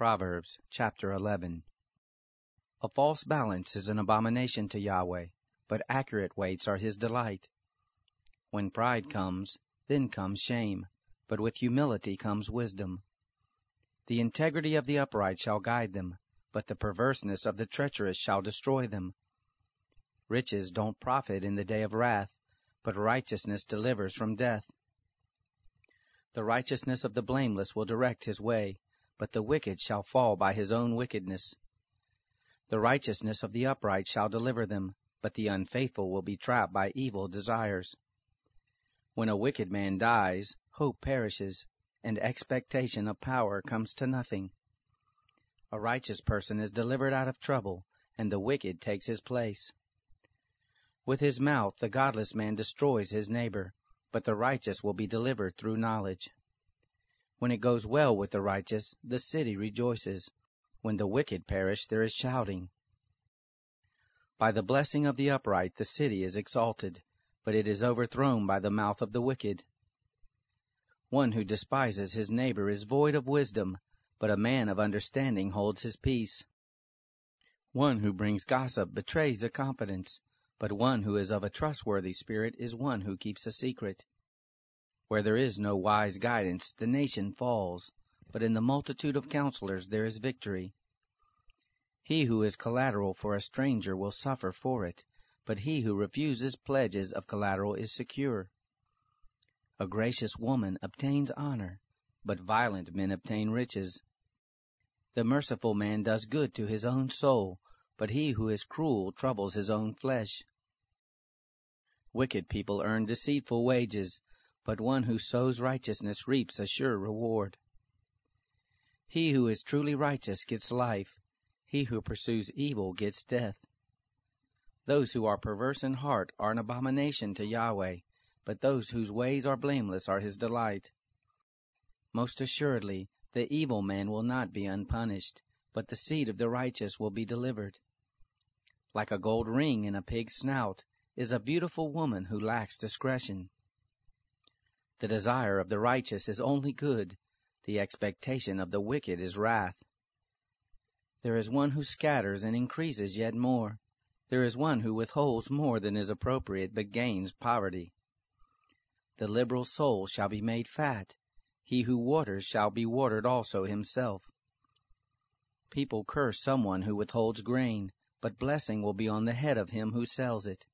Proverbs chapter 11 A false balance is an abomination to Yahweh, but accurate weights are his delight. When pride comes, then comes shame, but with humility comes wisdom. The integrity of the upright shall guide them, but the perverseness of the treacherous shall destroy them. Riches don't profit in the day of wrath, but righteousness delivers from death. The righteousness of the blameless will direct his way, but the wicked shall fall by his own wickedness. The righteousness of the upright shall deliver them, but the unfaithful will be trapped by evil desires. When a wicked man dies, hope perishes, and expectation of power comes to nothing. A righteous person is delivered out of trouble, and the wicked takes his place. With his mouth the godless man destroys his neighbor, but the righteous will be delivered through knowledge. When it goes well with the righteous, the city rejoices. When the wicked perish, there is shouting. By the blessing of the upright the city is exalted, but it is overthrown by the mouth of the wicked. One who despises his neighbor is void of wisdom, but a man of understanding holds his peace. One who brings gossip betrays a confidence, but one who is of a trustworthy spirit is one who keeps a secret. Where there is no wise guidance, the nation falls, but in the multitude of counselors there is victory. He who is collateral for a stranger will suffer for it, but he who refuses pledges of collateral is secure. A gracious woman obtains honor, but violent men obtain riches. The merciful man does good to his own soul, but he who is cruel troubles his own flesh. Wicked people earn deceitful wages, but one who sows righteousness reaps a sure reward. He who is truly righteous gets life, he who pursues evil gets death. Those who are perverse in heart are an abomination to Yahweh, but those whose ways are blameless are his delight. Most assuredly, the evil man will not be unpunished, but the seed of the righteous will be delivered. Like a gold ring in a pig's snout is a beautiful woman who lacks discretion. The desire of the righteous is only good, the expectation of the wicked is wrath. There is one who scatters and increases yet more. There is one who withholds more than is appropriate but gains poverty. The liberal soul shall be made fat. He who waters shall be watered also himself. People curse someone who withholds grain, but blessing will be on the head of him who sells it.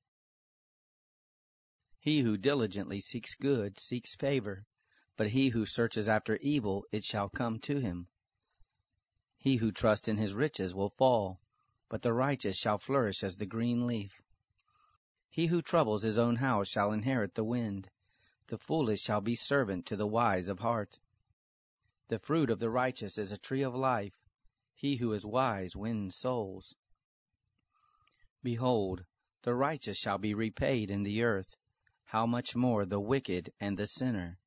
He who diligently seeks good seeks favor, but he who searches after evil, it shall come to him. He who trusts in his riches will fall, but the righteous shall flourish as the green leaf. He who troubles his own house shall inherit the wind. The foolish shall be servant to the wise of heart. The fruit of the righteous is a tree of life. He who is wise wins souls. Behold, the righteous shall be repaid in the earth. How much more the wicked and the sinner?